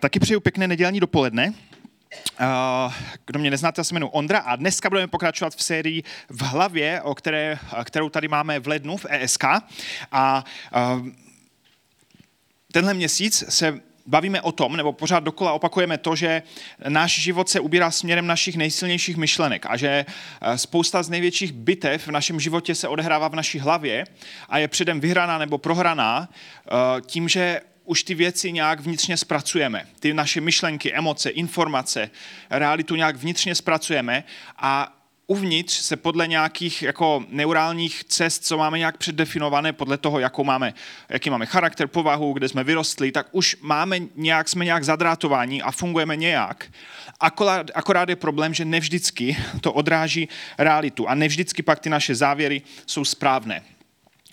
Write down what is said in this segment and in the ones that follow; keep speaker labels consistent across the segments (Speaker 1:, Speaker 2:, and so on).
Speaker 1: Taky přeju pěkné nedělní dopoledne. Kdo mě neznáte, já se jmenuji Ondra a dneska budeme pokračovat v sérii v hlavě, o které, kterou tady máme v lednu v ESK. A tenhle měsíc se bavíme o tom, nebo pořád dokola opakujeme to, že náš život se ubírá směrem našich nejsilnějších myšlenek a že spousta z největších bitev v našem životě se odehrává v naší hlavě a je předem vyhraná nebo prohraná tím, že už ty věci nějak vnitřně zpracujeme. Ty naše myšlenky, emoce, informace, realitu nějak vnitřně zpracujeme a uvnitř se podle nějakých jako neurálních cest, co máme nějak předdefinované, podle toho, jakou máme, jaký máme charakter, povahu, kde jsme vyrostli, tak už máme nějak, jsme nějak zadrátováni a fungujeme nějak. Akorát, akorát je problém, že nevždycky to odráží realitu a nevždycky pak ty naše závěry jsou správné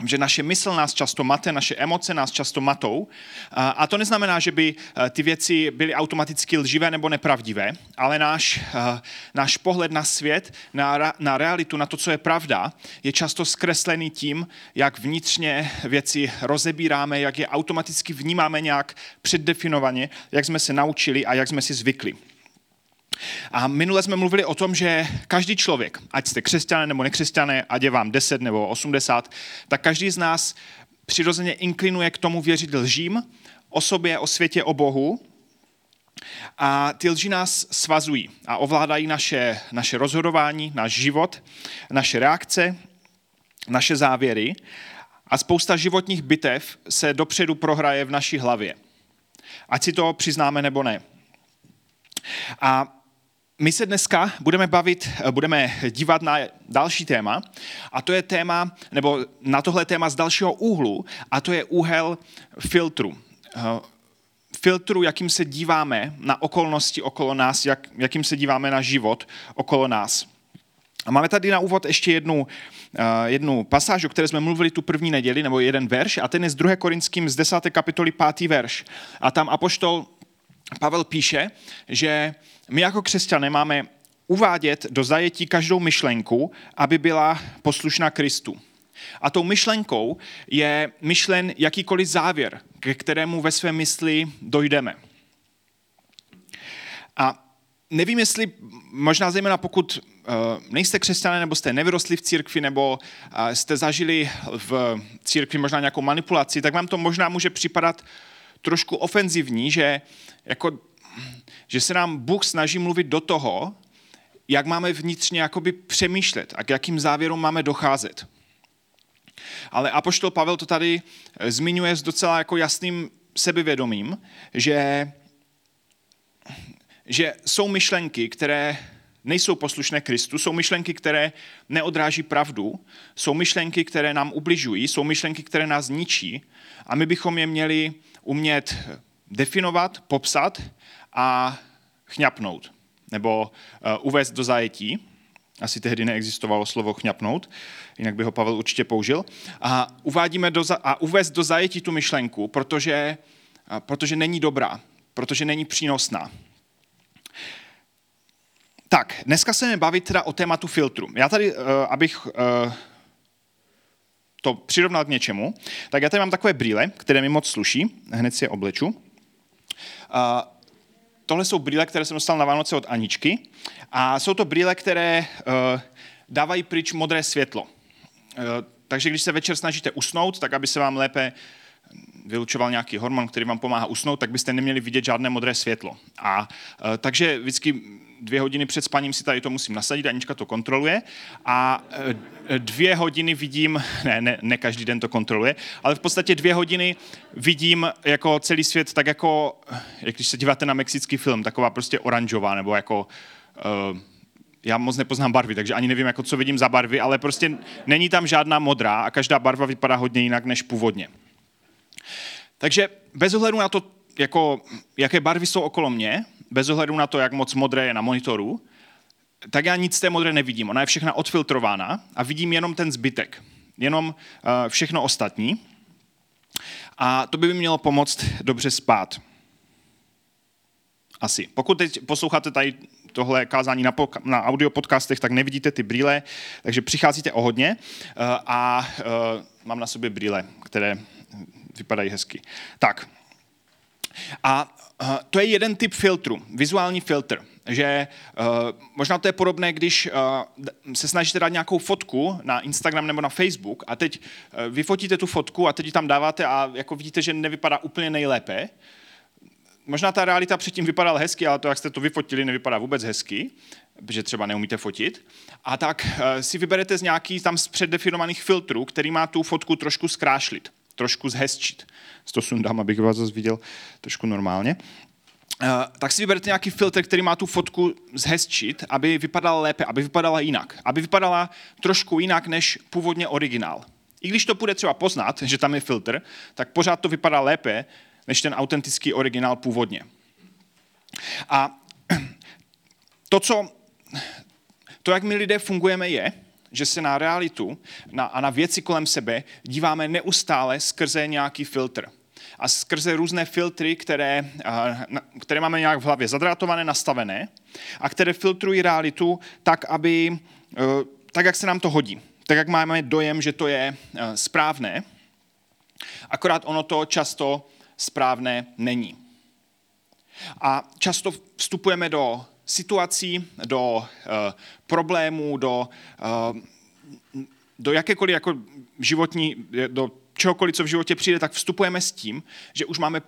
Speaker 1: že naše mysl nás často mate, naše emoce nás často matou. A to neznamená, že by eh, ty věci byly automaticky lživé nebo nepravdivé, ale náš, eh, náš pohled na svět, na, na realitu, na to, co je pravda, je často zkreslený tím, jak vnitřně věci rozebíráme, jak je automaticky vnímáme nějak předdefinovaně, jak jsme se naučili a jak jsme si zvykli. A minule jsme mluvili o tom, že každý člověk, ať jste křesťané nebo nekřesťané, ať je vám 10 nebo 80, tak každý z nás přirozeně inklinuje k tomu věřit lžím o sobě, o světě, o Bohu. A ty lži nás svazují a ovládají naše, naše rozhodování, náš život, naše reakce, naše závěry. A spousta životních bitev se dopředu prohraje v naší hlavě. Ať si to přiznáme nebo ne. A my se dneska budeme bavit, budeme dívat na další téma a to je téma, nebo na tohle téma z dalšího úhlu a to je úhel filtru. Filtru, jakým se díváme na okolnosti okolo nás, jak, jakým se díváme na život okolo nás. A máme tady na úvod ještě jednu, jednu pasáž, o které jsme mluvili tu první neděli, nebo jeden verš, a ten je z 2. Korinským z 10. kapitoly 5. verš. A tam apoštol Pavel píše, že my jako křesťané máme uvádět do zajetí každou myšlenku, aby byla poslušná Kristu. A tou myšlenkou je myšlen jakýkoliv závěr, ke kterému ve své mysli dojdeme. A nevím, jestli možná zejména pokud uh, nejste křesťané, nebo jste nevyrostli v církvi, nebo uh, jste zažili v církvi možná nějakou manipulaci, tak vám to možná může připadat trošku ofenzivní, že, jako, že se nám Bůh snaží mluvit do toho, jak máme vnitřně jakoby přemýšlet a k jakým závěrům máme docházet. Ale Apoštol Pavel to tady eh, zmiňuje s docela jako jasným sebevědomím, že, že jsou myšlenky, které nejsou poslušné Kristu, jsou myšlenky, které neodráží pravdu, jsou myšlenky, které nám ubližují, jsou myšlenky, které nás ničí a my bychom je měli umět definovat, popsat a chňapnout, nebo uh, uvést do zajetí. Asi tehdy neexistovalo slovo chňapnout, jinak by ho Pavel určitě použil. A, uvádíme do, a uvést do zajetí tu myšlenku, protože, protože není dobrá, protože není přínosná. Tak, dneska se mi bavit teda o tématu filtru. Já tady, uh, abych uh, to přirovnal k něčemu, tak já tady mám takové brýle, které mi moc sluší, hned si je obleču. A tohle jsou brýle, které jsem dostal na Vánoce od Aničky a jsou to brýle, které uh, dávají pryč modré světlo. Uh, takže když se večer snažíte usnout, tak aby se vám lépe vylučoval nějaký hormon, který vám pomáhá usnout, tak byste neměli vidět žádné modré světlo. A uh, takže vždycky dvě hodiny před spaním si tady to musím nasadit, Anička to kontroluje a e, dvě hodiny vidím, ne, ne, ne každý den to kontroluje, ale v podstatě dvě hodiny vidím jako celý svět tak jako, jak když se díváte na mexický film, taková prostě oranžová, nebo jako, uh, já moc nepoznám barvy, takže ani nevím, jako co vidím za barvy, ale prostě není tam žádná modrá a každá barva vypadá hodně jinak než původně. Takže bez ohledu na to, jako, jaké barvy jsou okolo mě, bez ohledu na to, jak moc modré je na monitoru, tak já nic z té modré nevidím. Ona je všechna odfiltrována a vidím jenom ten zbytek, jenom uh, všechno ostatní. A to by mi mělo pomoct dobře spát. Asi. Pokud teď posloucháte tady tohle kázání na, na audio podcastech, tak nevidíte ty brýle, takže přicházíte o hodně uh, a uh, mám na sobě brýle, které vypadají hezky. Tak, A to je jeden typ filtru, vizuální filtr. Že uh, možná to je podobné, když uh, se snažíte dát nějakou fotku na Instagram nebo na Facebook a teď vyfotíte tu fotku a teď ji tam dáváte a jako vidíte, že nevypadá úplně nejlépe. Možná ta realita předtím vypadala hezky, ale to, jak jste to vyfotili, nevypadá vůbec hezky, protože třeba neumíte fotit. A tak si vyberete z nějaký tam z předdefinovaných filtrů, který má tu fotku trošku zkrášlit trošku zhezčit. To sundám, abych vás zase viděl trošku normálně. Uh, tak si vyberete nějaký filtr, který má tu fotku zhezčit, aby vypadala lépe, aby vypadala jinak. Aby vypadala trošku jinak než původně originál. I když to bude třeba poznat, že tam je filtr, tak pořád to vypadá lépe, než ten autentický originál původně. A to, co, to, jak my lidé fungujeme, je, že se na realitu na, a na věci kolem sebe díváme neustále skrze nějaký filtr. A skrze různé filtry, které, které máme nějak v hlavě zadrátované, nastavené a které filtrují realitu tak, aby, e, tak, jak se nám to hodí. Tak, jak máme dojem, že to je e, správné, akorát ono to často správné není. A často vstupujeme do situací, do uh, problémů, do, uh, do jakékoliv jako životní, do čehokoliv, co v životě přijde, tak vstupujeme s tím, že už máme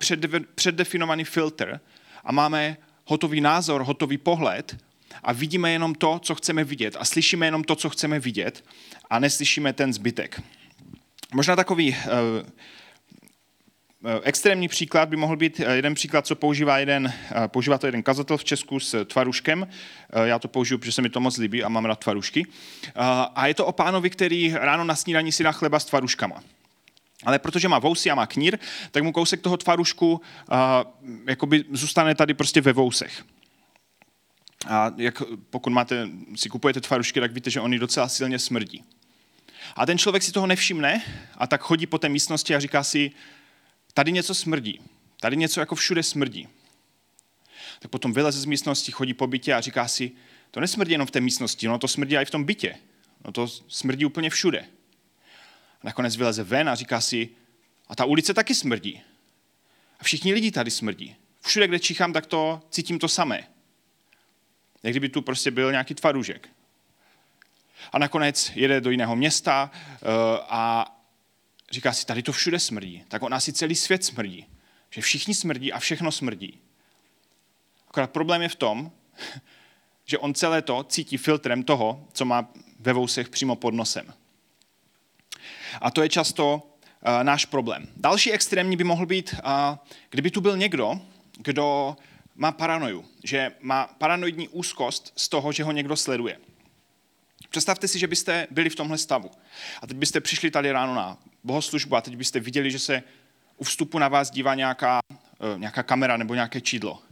Speaker 1: předdefinovaný filtr a máme hotový názor, hotový pohled a vidíme jenom to, co chceme vidět a slyšíme jenom to, co chceme vidět a neslyšíme ten zbytek. Možná takový Eh, extrémní příklad by mohl být eh, jeden příklad, co používá jeden, eh, používá to jeden kazatel v Česku s tvaruškem. Já to použiju, protože se mi to moc líbí a mám rád tvarušky. A je to o pánovi, který ráno na snídaní si dá chleba s tvaruškama. Ale protože má vousy a má knír, tak mu kousek toho tvarušku jakoby zůstane tady prostě ve vousech. A jak, pokud máte, si kupujete tvarušky, tak víte, že oni docela silně smrdí. A ten člověk si toho nevšimne a tak chodí po té místnosti a říká si, tady něco smrdí. Tady něco jako všude smrdí. Tak potom vyleze z místnosti, chodí po bytě a říká si, to nesmrdí jenom v té místnosti, no to smrdí i v tom bytě. No to smrdí úplně všude. A nakonec vyleze ven a říká si, a ta ulice taky smrdí. A všichni lidi tady smrdí. Všude, kde čichám, tak to cítím to samé. Jak kdyby tu prostě byl nějaký tvarůžek. A nakonec jede do jiného města uh, a říká si, tady to všude smrdí, tak on asi celý svět smrdí. Že všichni smrdí a všechno smrdí. Akorát problém je v tom, že on celé to cítí filtrem toho, co má ve vousech přímo pod nosem. A to je často uh, náš problém. Další extrémní by mohl být, uh, kdyby tu byl někdo, kdo má paranoju, že má paranoidní úzkost z toho, že ho někdo sleduje. Představte si, že byste byli v tomhle stavu. A teď byste přišli tady ráno na bohoslužbu a teď byste viděli, že se u vstupu na vás dívá nějaká, eh, nějaká kamera nebo nějaké čídlo.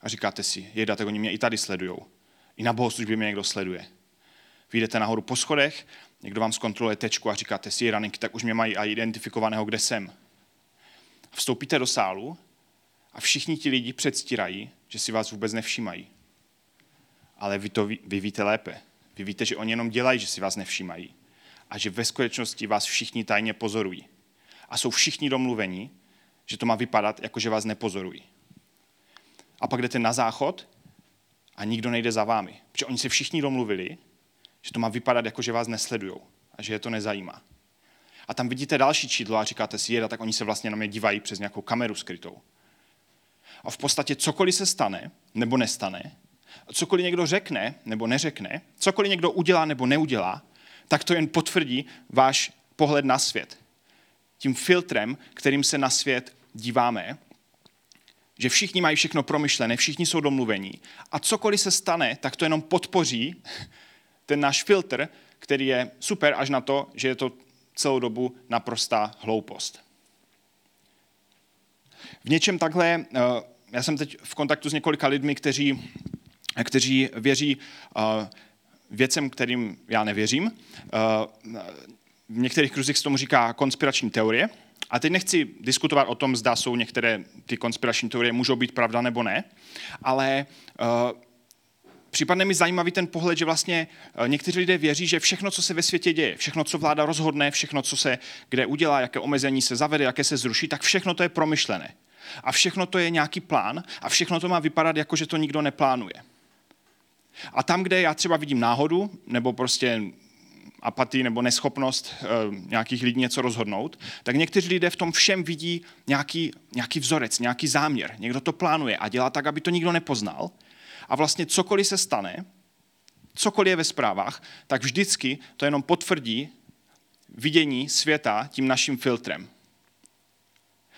Speaker 1: A říkáte si, jeda, tak oni mě i tady sledujou. I na bohoslužbě mě někdo sleduje. Vyjdete nahoru po schodech, někdo vám zkontroluje tečku a říkáte si, raninky, tak už mě mají a identifikovaného, kde jsem. Vstoupíte do sálu a všichni ti lidi předstírají, že si vás vůbec nevšímají. Ale vy to vy, vy víte lépe. Vy víte, že oni jenom dělají, že si vás nevšímají a že ve skutečnosti vás všichni tajně pozorují. A jsou všichni domluveni, že to má vypadat, jako že vás nepozorují. A pak jdete na záchod a nikdo nejde za vámi. Protože oni se všichni domluvili, že to má vypadat, jako že vás nesledují a že je to nezajímá. A tam vidíte další čídlo a říkáte si, jeda, tak oni se vlastně na mě dívají přes nějakou kameru skrytou. A v podstatě cokoliv se stane nebo nestane, cokoliv někdo řekne nebo neřekne, cokoliv někdo udělá nebo neudělá, tak to jen potvrdí váš pohled na svět. Tím filtrem, kterým se na svět díváme, že všichni mají všechno promyšlené, všichni jsou domluvení a cokoliv se stane, tak to jenom podpoří ten náš filtr, který je super až na to, že je to celou dobu naprostá hloupost. V něčem takhle, eh, já jsem teď v kontaktu s několika lidmi, kteří, kteří věří eh, věcem, kterým já nevěřím. Eh, v některých kruzích se tomu říká konspirační teorie. A teď nechci diskutovat o tom, zda jsou některé ty konspirační teorie, můžou být pravda nebo ne, ale uh, Připadne mi zajímavý ten pohled, že vlastně eh, někteří lidé věří, že všechno, co se ve světě děje, všechno, co vláda rozhodne, všechno, co se kde udělá, jaké omezení se zavede, jaké se zruší, tak všechno to je promyšlené. A všechno to je nějaký plán a všechno to má vypadat jako, že to nikdo neplánuje. A tam, kde já třeba vidím náhodu, nebo prostě apatii nebo neschopnost e, nějakých lidí něco rozhodnout, tak někteří lidé v tom všem vidí nějaký, nějaký vzorec, nějaký záměr. Někdo to plánuje a dělá tak, aby to nikdo nepoznal. A vlastně cokoliv se stane, cokoliv je ve zprávách, tak vždycky to jenom potvrdí vidění světa tím naším filtrem.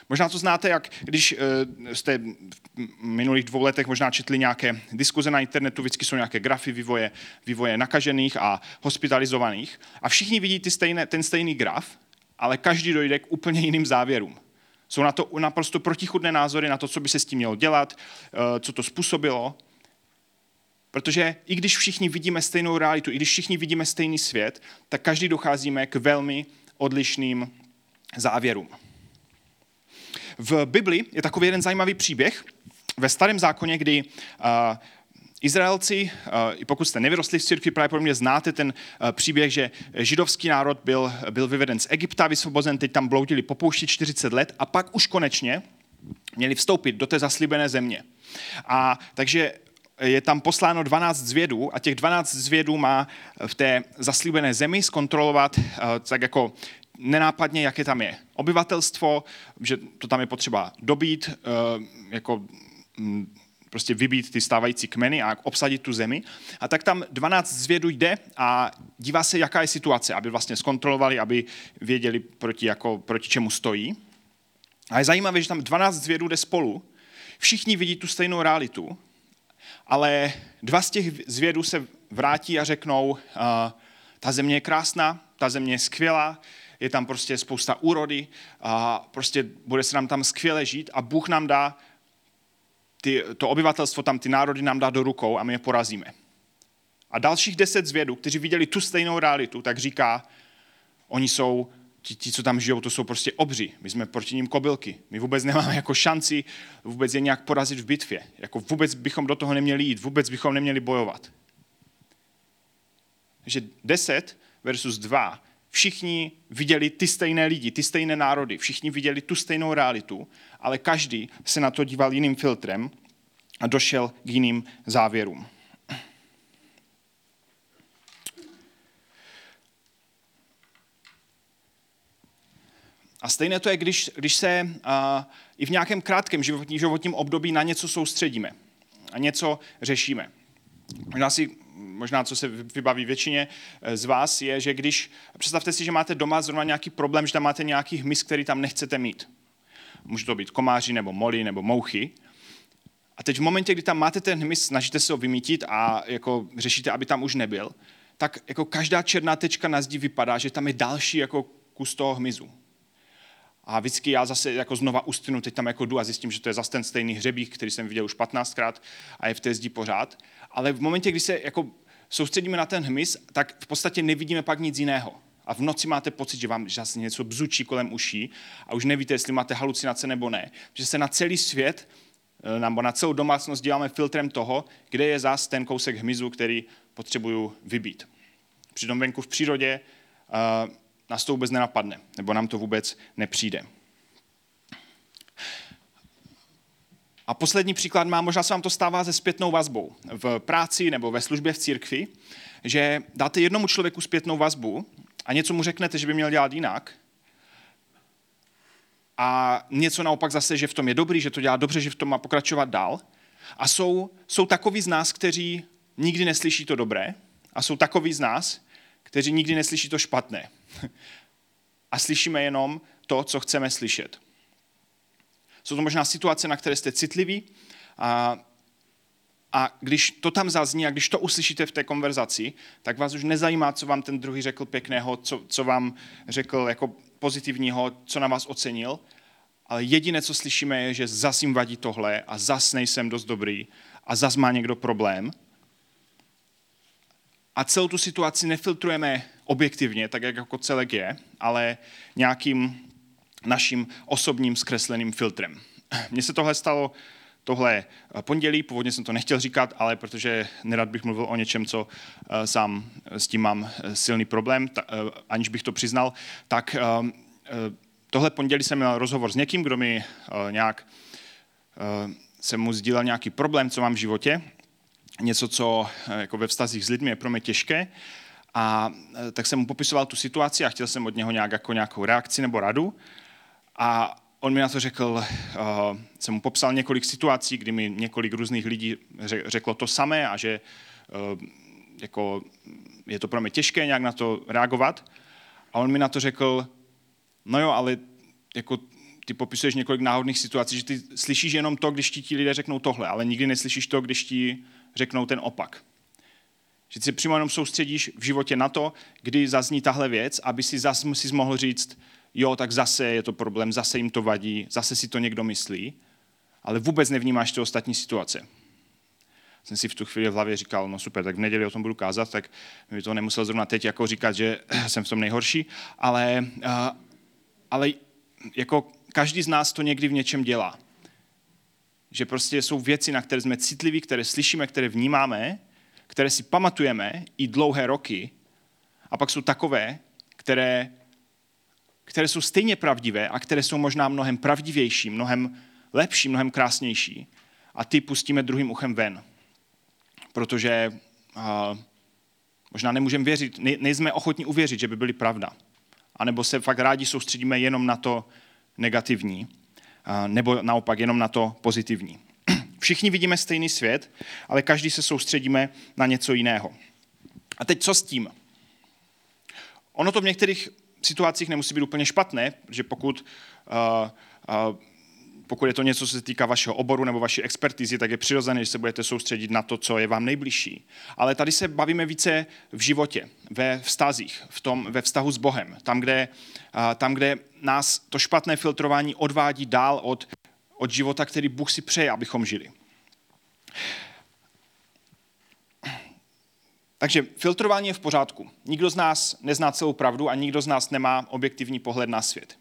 Speaker 1: Možná to znáte, jak když uh, jste v minulých dvou letech možná četli nějaké diskuze na internetu, vždycky jsou nějaké grafy vývoje, vývoje nakažených a hospitalizovaných a všichni vidí ty stejné, ten stejný graf, ale každý dojde k úplně jiným závěrům. Jsou na to naprosto protichudné názory na to, co by se s tím mělo dělat, uh, co to způsobilo. Protože i když všichni vidíme stejnou realitu, i když všichni vidíme stejný svět, tak každý docházíme k velmi odlišným závěrům. V Bibli je takový jeden zajímavý příběh ve starém zákoně, kdy uh, Izraelci, i pokud jste nevyrostli v církvi, pravděpodobně znáte ten příběh, že židovský národ byl, byl vyveden z Egypta, vysvobozen, teď tam bloudili po poušti 40 let a pak už konečně měli vstoupit do té zaslíbené země. A takže je tam posláno 12 zvědů a těch 12 zvědů má v té zaslíbené zemi zkontrolovat tak jako nenápadně, jaké tam je obyvatelstvo, že to tam je potřeba dobít, eh, jako mm, prostě vybít ty stávající kmeny a obsadit tu zemi. A tak tam 12 zvědů jde a dívá se, jaká je situace, aby vlastně zkontrolovali, aby věděli, proti, jako, proti čemu stojí. A je zajímavé, že tam 12 zvědů jde spolu, všichni vidí tu stejnou realitu, ale dva z těch zvědů se vrátí a řeknou, uh, ta země je krásná, ta země je skvělá, je tam prostě spousta úrody a prostě bude se nám tam skvěle žít a Bůh nám dá ty, to obyvatelstvo tam, ty národy nám dá do rukou a my je porazíme. A dalších deset zvědů, kteří viděli tu stejnou realitu, tak říká, oni jsou, ti, ti, co tam žijou, to jsou prostě obři. My jsme proti ním kobylky. My vůbec nemáme jako šanci vůbec je nějak porazit v bitvě. Jako vůbec bychom do toho neměli jít, vůbec bychom neměli bojovat. Takže 10 versus 2 všichni viděli ty stejné lidi, ty stejné národy, všichni viděli tu stejnou realitu, ale každý se na to díval jiným filtrem a došel k jiným závěrům. A stejné to je, když, když se uh, i v nějakém krátkém životním, životním období na něco soustředíme a něco řešíme. Možná si možná co se vybaví většině eh, z vás, je, že když, představte si, že máte doma zrovna nějaký problém, že tam máte nějaký hmyz, který tam nechcete mít. Může to být komáři, nebo moly, nebo mouchy. A teď v momentě, kdy tam máte ten hmyz, snažíte se ho vymítit a jako řešíte, aby tam už nebyl, tak jako každá černá tečka na zdi vypadá, že tam je další jako kus toho hmyzu. A vždycky já zase jako znova ustinu, teď tam jako jdu a zjistím, že to je zase ten stejný hřebík, který jsem viděl už 15krát a je v té zdi pořád. Ale v momentě, kdy se jako soustředíme na ten hmyz, tak v podstatě nevidíme pak nic jiného. A v noci máte pocit, že vám že něco bzučí kolem uší a už nevíte, jestli máte halucinace nebo ne. Že se na celý svět eh, nebo na celou domácnost děláme filtrem toho, kde je zás ten kousek hmyzu, který potřebuju vybít. Přitom venku v přírodě uh, nás to vůbec nenapadne, nebo nám to vůbec nepřijde. A poslední příklad má, možná se vám to stává se zpětnou vazbou v práci nebo ve službě v církvi, že dáte jednomu člověku zpětnou vazbu a něco mu řeknete, že by měl dělat jinak, a něco naopak zase, že v tom je dobrý, že to dělá dobře, že v tom má pokračovat dál. A jsou, jsou takoví z nás, kteří nikdy neslyší to dobré a jsou takoví z nás, kteří nikdy neslyší to špatné. A slyšíme jenom to, co chceme slyšet. Jsou to možná situace, na které jste citliví a, a když to tam zazní a když to uslyšíte v té konverzaci, tak vás už nezajímá, co vám ten druhý řekl pěkného, co, co vám řekl jako pozitivního, co na vás ocenil, ale jediné, co slyšíme, je, že zas jim vadí tohle a zas nejsem dost dobrý a zas má někdo problém. A celou tu situaci nefiltrujeme objektivně, tak jak jako celek je, ale nějakým naším osobním zkresleným filtrem. Mně se tohle stalo tohle pondělí, původně jsem to nechtěl říkat, ale protože nerad bych mluvil o něčem, co eh, sám s tím mám eh, silný problém, eh, aniž bych to přiznal, tak tohle pondělí jsem měl rozhovor s někým, kdo mi nějak jsem mu sdílel nějaký problém, co mám v životě, něco, co jako ve vztazích s lidmi je pro mě těžké. A tak jsem mu popisoval tu situaci a chtěl jsem od něho nějak, jako nějakou reakci nebo radu. A on mi na to řekl, uh, jsem mu popsal několik situací, kdy mi několik různých lidí řeklo to samé a že uh, jako je to pro mě těžké nějak na to reagovat. A on mi na to řekl, no jo, ale jako ty popisuješ několik náhodných situací, že ty slyšíš jenom to, když ti ti lidé řeknou tohle, ale nikdy neslyšíš to, když ti řeknou ten opak. Že si přímo jenom soustředíš v životě na to, kdy zazní tahle věc, aby si zase si mohl říct, jo, tak zase je to problém, zase jim to vadí, zase si to někdo myslí, ale vůbec nevnímáš ty ostatní situace. Jsem si v tu chvíli v hlavě říkal, no super, tak v neděli o tom budu kázat, tak mi to nemusel zrovna teď jako říkat, že jsem v tom nejhorší, ale, ale jako každý z nás to někdy v něčem dělá. Že prostě jsou věci, na které jsme citliví, které slyšíme, které vnímáme, které si pamatujeme i dlouhé roky, a pak jsou takové, které které jsou stejně pravdivé a které jsou možná mnohem pravdivější, mnohem lepší, mnohem krásnější. A ty pustíme druhým uchem ven. Protože uh, možná nemůžeme věřit, ne, nejsme ochotní uvěřit, že by byly pravda. A nebo se fakt rádi soustředíme jenom na to negativní, uh, nebo naopak jenom na to pozitivní. Všichni vidíme stejný svět, ale každý se soustředíme na něco jiného. A teď co s tím? Ono to v některých situacích nemusí být úplně špatné, že pokud, uh, uh, pokud je to něco, co se týká vašeho oboru nebo vaší expertizy, tak je přirozené, že se budete soustředit na to, co je vám nejbližší. Ale tady se bavíme více v životě, ve vztazích, v tom, ve vztahu s Bohem, tam kde, uh, tam, kde nás to špatné filtrování odvádí dál od, od života, který Bůh si přeje, abychom žili. Takže filtrování je v pořádku. Nikdo z nás nezná celou pravdu a nikdo z nás nemá objektivní pohled na svět.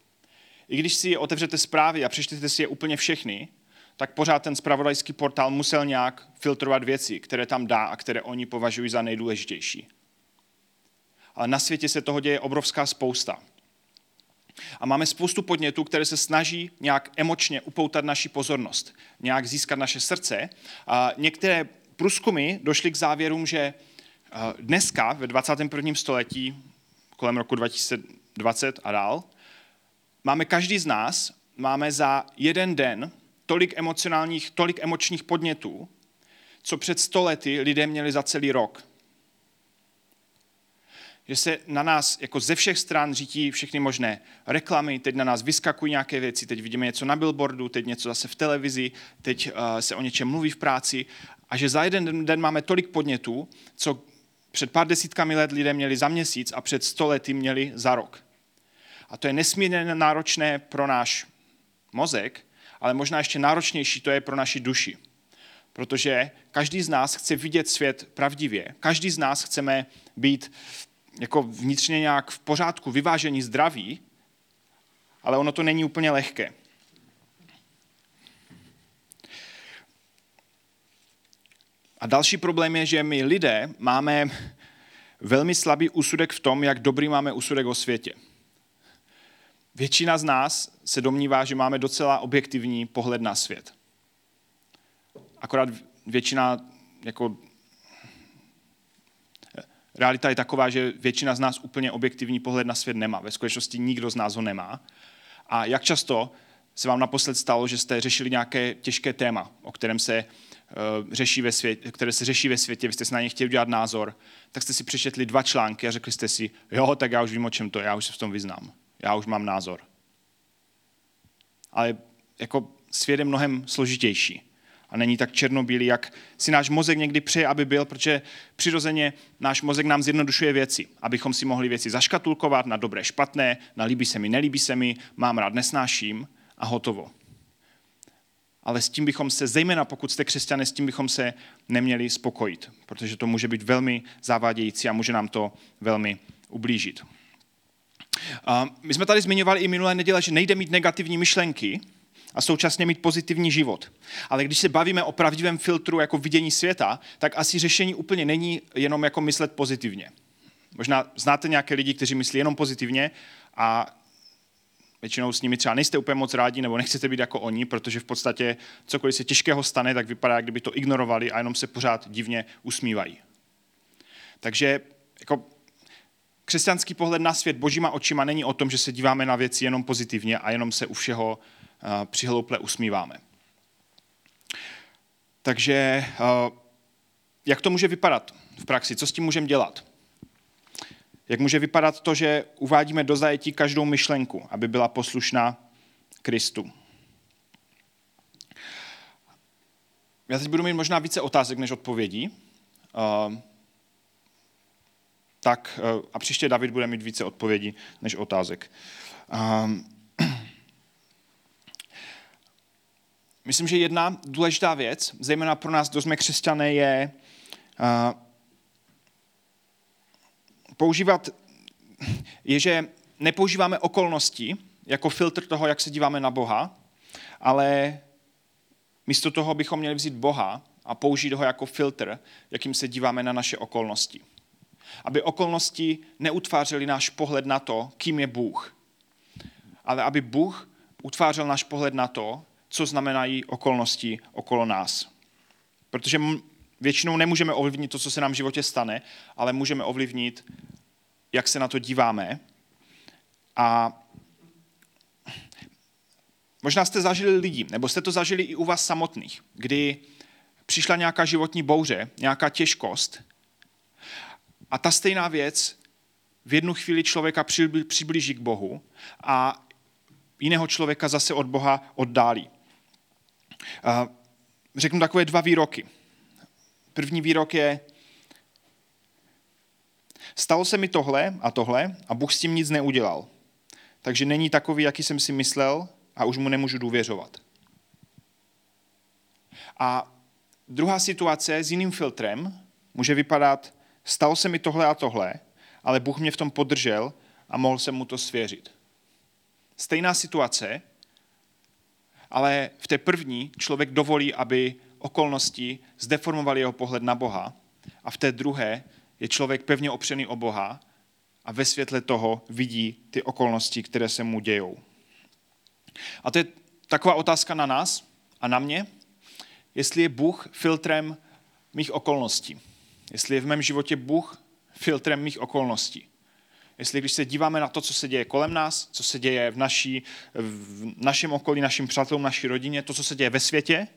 Speaker 1: I když si otevřete zprávy a přečtete si je úplně všechny, tak pořád ten spravodajský portál musel nějak filtrovat věci, které tam dá a které oni považují za nejdůležitější. Ale na světě se toho děje obrovská spousta. A máme spoustu podnětů, které se snaží nějak emočně upoutat naši pozornost, nějak získat naše srdce. A některé průzkumy došly k závěrům, že Dneska, ve 21. století, kolem roku 2020 a dál, máme každý z nás, máme za jeden den tolik emocionálních, tolik emočních podnětů, co před stolety lidé měli za celý rok. Že se na nás jako ze všech stran řítí všechny možné reklamy, teď na nás vyskakují nějaké věci, teď vidíme něco na billboardu, teď něco zase v televizi, teď uh, se o něčem mluví v práci a že za jeden den máme tolik podnětů, co před pár desítkami let lidé měli za měsíc a před sto lety měli za rok. A to je nesmírně náročné pro náš mozek, ale možná ještě náročnější to je pro naši duši. Protože každý z nás chce vidět svět pravdivě. Každý z nás chceme být jako vnitřně nějak v pořádku, vyvážení, zdraví, ale ono to není úplně lehké. A další problém je, že my lidé máme velmi slabý úsudek v tom, jak dobrý máme úsudek o světě. Většina z nás se domnívá, že máme docela objektivní pohled na svět. Akorát většina, jako realita je taková, že většina z nás úplně objektivní pohled na svět nemá. Ve skutečnosti nikdo z nás ho nemá. A jak často se vám naposled stalo, že jste řešili nějaké těžké téma, o kterém se řeší ve světě, které se řeší ve světě, vy jste si na ně chtěli udělat názor, tak jste si přečetli dva články a řekli jste si, jo, tak já už vím, o čem to já už se v tom vyznám, já už mám názor. Ale jako svět je mnohem složitější a není tak černobílý, jak si náš mozek někdy přeje, aby byl, protože přirozeně náš mozek nám zjednodušuje věci, abychom si mohli věci zaškatulkovat na dobré, špatné, na líbí se mi, nelíbí se mi, mám rád, nesnáším a hotovo ale s tím bychom se, zejména pokud jste křesťané, s tím bychom se neměli spokojit, protože to může být velmi závadějící a může nám to velmi ublížit. My jsme tady zmiňovali i minulé neděle, že nejde mít negativní myšlenky a současně mít pozitivní život. Ale když se bavíme o pravdivém filtru jako vidění světa, tak asi řešení úplně není jenom jako myslet pozitivně. Možná znáte nějaké lidi, kteří myslí jenom pozitivně a většinou s nimi třeba nejste úplně moc rádi nebo nechcete být jako oni, protože v podstatě cokoliv se těžkého stane, tak vypadá, jak kdyby to ignorovali a jenom se pořád divně usmívají. Takže jako křesťanský pohled na svět božíma očima není o tom, že se díváme na věci jenom pozitivně a jenom se u všeho uh, přihlouple usmíváme. Takže uh, jak to může vypadat v praxi? Co s tím můžeme dělat? Jak může vypadat to, že uvádíme do zajetí každou myšlenku, aby byla poslušná Kristu? Já teď budu mít možná více otázek než odpovědí. Uh, tak uh, a příště David bude mít více odpovědí než otázek. Uh, myslím, že jedna důležitá věc, zejména pro nás, kdo jsme křesťané, je používat, je, že nepoužíváme okolnosti jako filtr toho, jak se díváme na Boha, ale místo toho bychom měli vzít Boha a použít ho jako filtr, jakým se díváme na naše okolnosti. Aby okolnosti neutvářely náš pohled na to, kým je Bůh, ale aby Bůh utvářel náš pohled na to, co znamenají okolnosti okolo nás. Protože Většinou nemůžeme ovlivnit to, co se nám v životě stane, ale můžeme ovlivnit, jak se na to díváme. A možná jste zažili lidi, nebo jste to zažili i u vás samotných, kdy přišla nějaká životní bouře, nějaká těžkost a ta stejná věc v jednu chvíli člověka přiblíží k Bohu a jiného člověka zase od Boha oddálí. Řeknu takové dva výroky. První výrok je, stalo se mi tohle a tohle a Bůh s tím nic neudělal. Takže není takový, jaký jsem si myslel a už mu nemůžu důvěřovat. A druhá situace s jiným filtrem může vypadat, stalo se mi tohle a tohle, ale Bůh mě v tom podržel a mohl jsem mu to svěřit. Stejná situace, ale v té první člověk dovolí, aby okolnosti zdeformovaly jeho pohled na Boha a v té druhé je člověk pevně opřený o Boha a ve světle toho vidí ty okolnosti, které se mu dějou. A to je taková otázka na nás a na mě, jestli je Bůh filtrem mých okolností. Jestli je v mém životě Bůh filtrem mých okolností. Jestli když se díváme na to, co se děje kolem nás, co se děje v, naší, v našem okolí, našim přátelům, naší rodině, to, co se děje ve světě,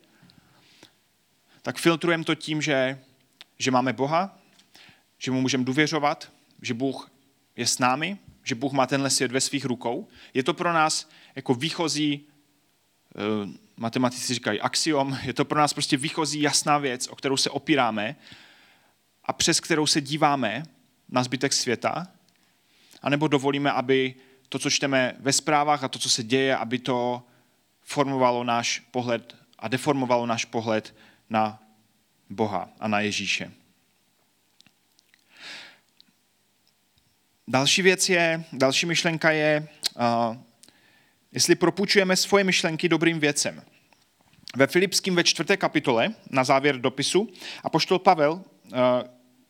Speaker 1: tak filtrujeme to tím, že, že máme Boha, že mu můžeme důvěřovat, že Bůh je s námi, že Bůh má tenhle svět ve svých rukou. Je to pro nás jako výchozí, eh, matematici říkají axiom, je to pro nás prostě výchozí jasná věc, o kterou se opíráme a přes kterou se díváme na zbytek světa, anebo dovolíme, aby to, co čteme ve zprávách a to, co se děje, aby to formovalo náš pohled a deformovalo náš pohled na Boha a na Ježíše. Další věc je, další myšlenka je, uh, jestli propůjčujeme svoje myšlenky dobrým věcem. Ve Filipském ve čtvrté kapitole, na závěr dopisu, a poštol Pavel uh,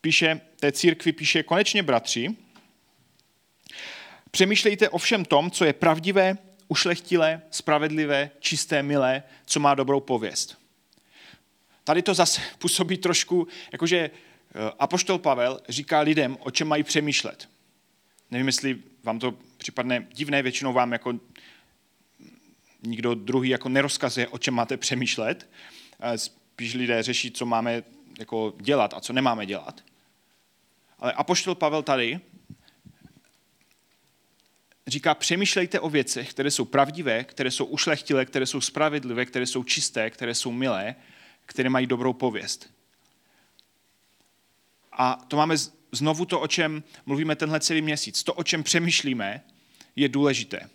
Speaker 1: píše, té církvi píše, konečně bratři, přemýšlejte o všem tom, co je pravdivé, ušlechtilé, spravedlivé, čisté, milé, co má dobrou pověst. Tady to zase působí trošku, jakože eh, Apoštol Pavel říká lidem, o čem mají přemýšlet. Nevím, jestli vám to připadne divné, většinou vám jako nikdo druhý jako nerozkazuje, o čem máte přemýšlet. Spíš lidé řeší, co máme jako dělat a co nemáme dělat. Ale Apoštol Pavel tady říká, přemýšlejte o věcech, které jsou pravdivé, které jsou ušlechtilé, které jsou spravedlivé, které jsou čisté, které jsou milé, které mají dobrou pověst. A to máme znovu to, o čem mluvíme tenhle celý měsíc. To, o čem přemýšlíme, je důležité.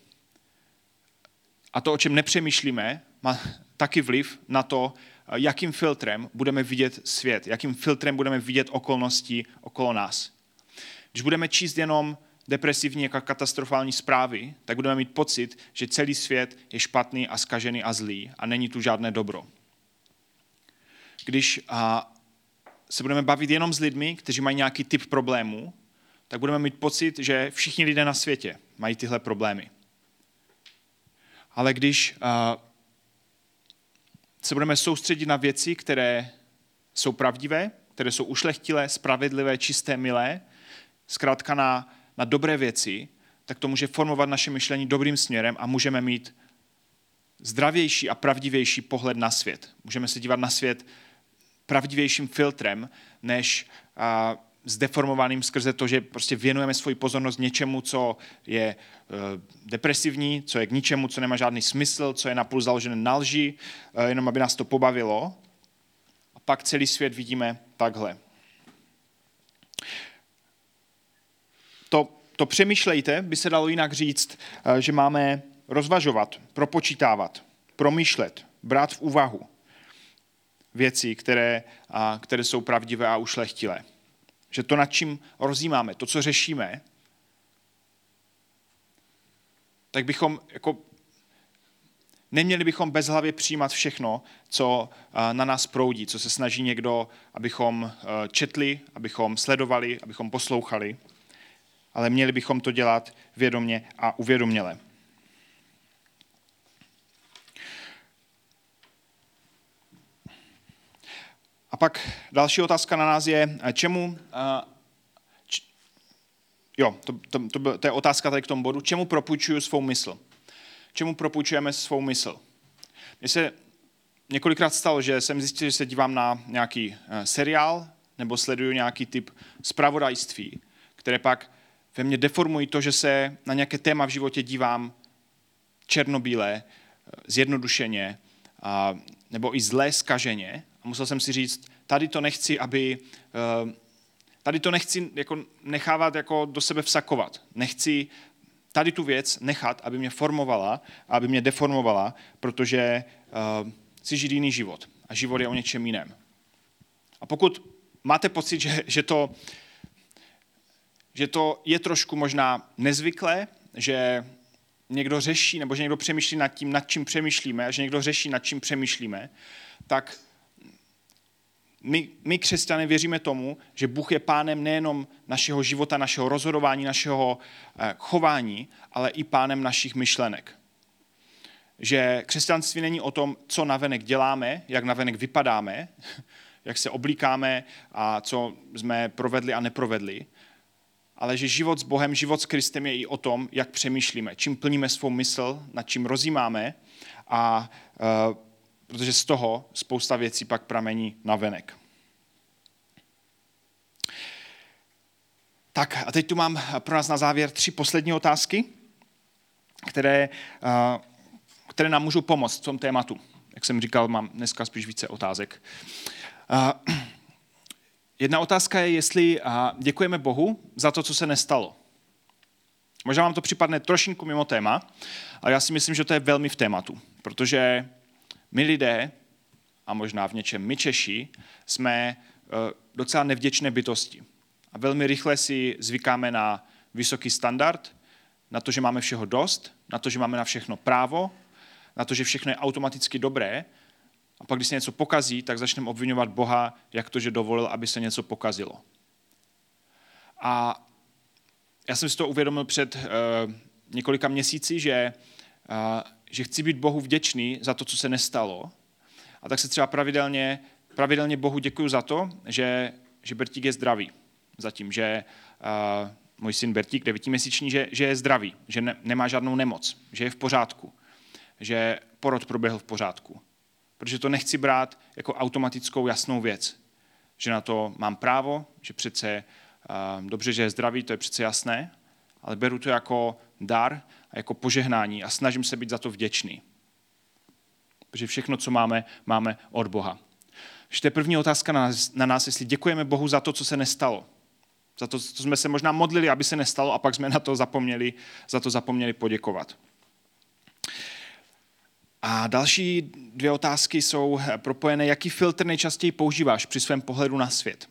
Speaker 1: A to, o čem nepřemýšlíme, má taky vliv na to, jakým filtrem budeme vidět svět, jakým filtrem budeme vidět okolnosti okolo nás. Když budeme číst jenom depresivní jako katastrofální zprávy, tak budeme mít pocit, že celý svět je špatný a skažený a zlý a není tu žádné dobro když a, se budeme bavit jenom s lidmi, kteří mají nějaký typ problémů, tak budeme mít pocit, že všichni lidé na světě mají tyhle problémy. Ale když se budeme soustředit na věci, které jsou pravdivé, které jsou ušlechtilé, spravedlivé, čisté, milé, zkrátka na, na dobré věci, tak to může formovat naše myšlení dobrým směrem a můžeme mít zdravější a pravdivější pohled na svět. Můžeme se dívat na svět pravdivějším filtrem, než a, zdeformovaným skrze to, že prostě věnujeme svoji pozornost něčemu, co je e, depresivní, co je k ničemu, co nemá žádný smysl, co je napůl založené na lži, e, jenom aby nás to pobavilo. A pak celý svět vidíme takhle. To, to přemýšlejte, by se dalo jinak říct, e, že máme rozvažovat, propočítávat, promýšlet, brát v úvahu věci, které, a, které jsou pravdivé a ušlechtilé. Že to, nad čím rozjímáme, to, co řešíme, tak bychom jako Neměli bychom bezhlavě přijímat všechno, co na nás proudí, co se snaží někdo, abychom četli, abychom sledovali, abychom poslouchali, ale měli bychom to dělat vědomně a uvědoměle. A pak další otázka na nás je, čemu, č, jo, to, to, to, to je otázka tady k tomu bodu, čemu propůjčuju svou mysl? Čemu propůjčujeme svou mysl? Mně se několikrát stalo, že jsem zjistil, že se dívám na nějaký eh, seriál nebo sleduju nějaký typ zpravodajství, které pak ve mně deformují to, že se na nějaké téma v životě dívám černobílé, eh, zjednodušeně, nebo i zlé skaženě a musel jsem si říct, tady to nechci, aby, eh, tady to nechci jako nechávat jako do sebe vsakovat. Nechci tady tu věc nechat, aby mě formovala, aby mě deformovala, protože uh, chci žít jiný život. A život je o něčem jiném. A pokud máte pocit, že, že, to, že to je trošku možná nezvyklé, že někdo řeší, nebo že někdo přemýšlí nad tím, nad čím přemýšlíme, a že někdo řeší, nad čím přemýšlíme, tak my, my křesťané věříme tomu, že Bůh je pánem nejenom našeho života, našeho rozhodování, našeho eh, chování, ale i pánem našich myšlenek. Že křesťanství není o tom, co navenek děláme, jak navenek vypadáme, jak se oblíkáme a co jsme provedli a neprovedli, ale že život s Bohem, život s Kristem je i o tom, jak přemýšlíme, čím plníme svou mysl, nad čím rozjímáme a uh, protože z toho spousta věcí pak pramení na venek. Tak a teď tu mám pro nás na závěr tři poslední otázky, které, eh, které nám můžou pomoct v tom tématu. Jak jsem říkal, mám dneska spíš více otázek. Eh, jedna otázka je, jestli eh, děkujeme Bohu za to, co se nestalo. Možná vám to připadne trošinku mimo téma, ale já si myslím, že to je velmi v tématu, protože my lidé, a možná v něčem my Češi, jsme eh, docela nevděčné bytosti. A velmi rychle si zvykáme na vysoký standard, na to, že máme všeho dost, na to, že máme na všechno právo, na to, že všechno je automaticky dobré. A pak, když se něco pokazí, tak začneme obvinovat Boha, jak to, že dovolil, aby se něco pokazilo. A já jsem si to uvědomil před uh, několika měsíci, že uh, že chci být Bohu vděčný za to, co se nestalo. A tak se třeba pravidelně, pravidelně Bohu děkuji za to, že, že Bertík je zdravý. Zatím, že uh, můj syn Bertík, devítiměsíční, že, že je zdravý, že ne, nemá žádnou nemoc, že je v pořádku, že porod proběhl v pořádku. Protože to nechci brát jako automatickou jasnou věc, že na to mám právo, že přece uh, dobře, že je zdravý, to je přece jasné, ale beru to jako dar jako požehnání a snažím se být za to vděčný. Protože všechno, co máme, máme od Boha. Takže to je první otázka na nás, na nás, jestli děkujeme Bohu za to, co se nestalo. Za to, co jsme se možná modlili, aby se nestalo a pak jsme na to zapomněli, za to zapomněli poděkovat. A další dvě otázky jsou propojené. Jaký filtr nejčastěji používáš při svém pohledu na svět?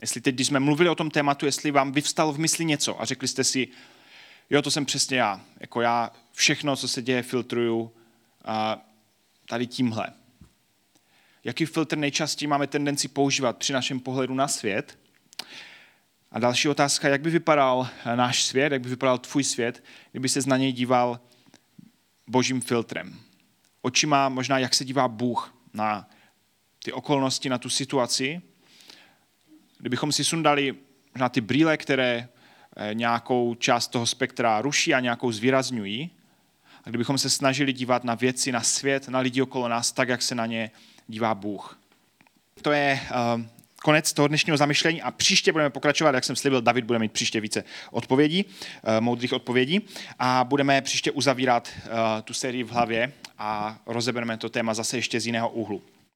Speaker 1: Jestli teď, když jsme mluvili o tom tématu, jestli vám vyvstalo v mysli něco a řekli jste si, jo, to jsem přesně já. Jako já všechno, co se děje, filtruju a tady tímhle. Jaký filtr nejčastěji máme tendenci používat při našem pohledu na svět? A další otázka, jak by vypadal náš svět, jak by vypadal tvůj svět, kdyby se na něj díval božím filtrem. Očima možná, jak se dívá Bůh na ty okolnosti, na tu situaci. Kdybychom si sundali možná ty brýle, které nějakou část toho spektra ruší a nějakou zvýrazňují, a kdybychom se snažili dívat na věci, na svět, na lidi okolo nás, tak, jak se na ně dívá Bůh. To je uh, konec toho dnešního zamyšlení a příště budeme pokračovat, jak jsem slíbil, David bude mít příště více odpovědí, uh, moudrých odpovědí a budeme příště uzavírat tu sérii v hlavě a rozebereme to téma zase ještě z jiného úhlu.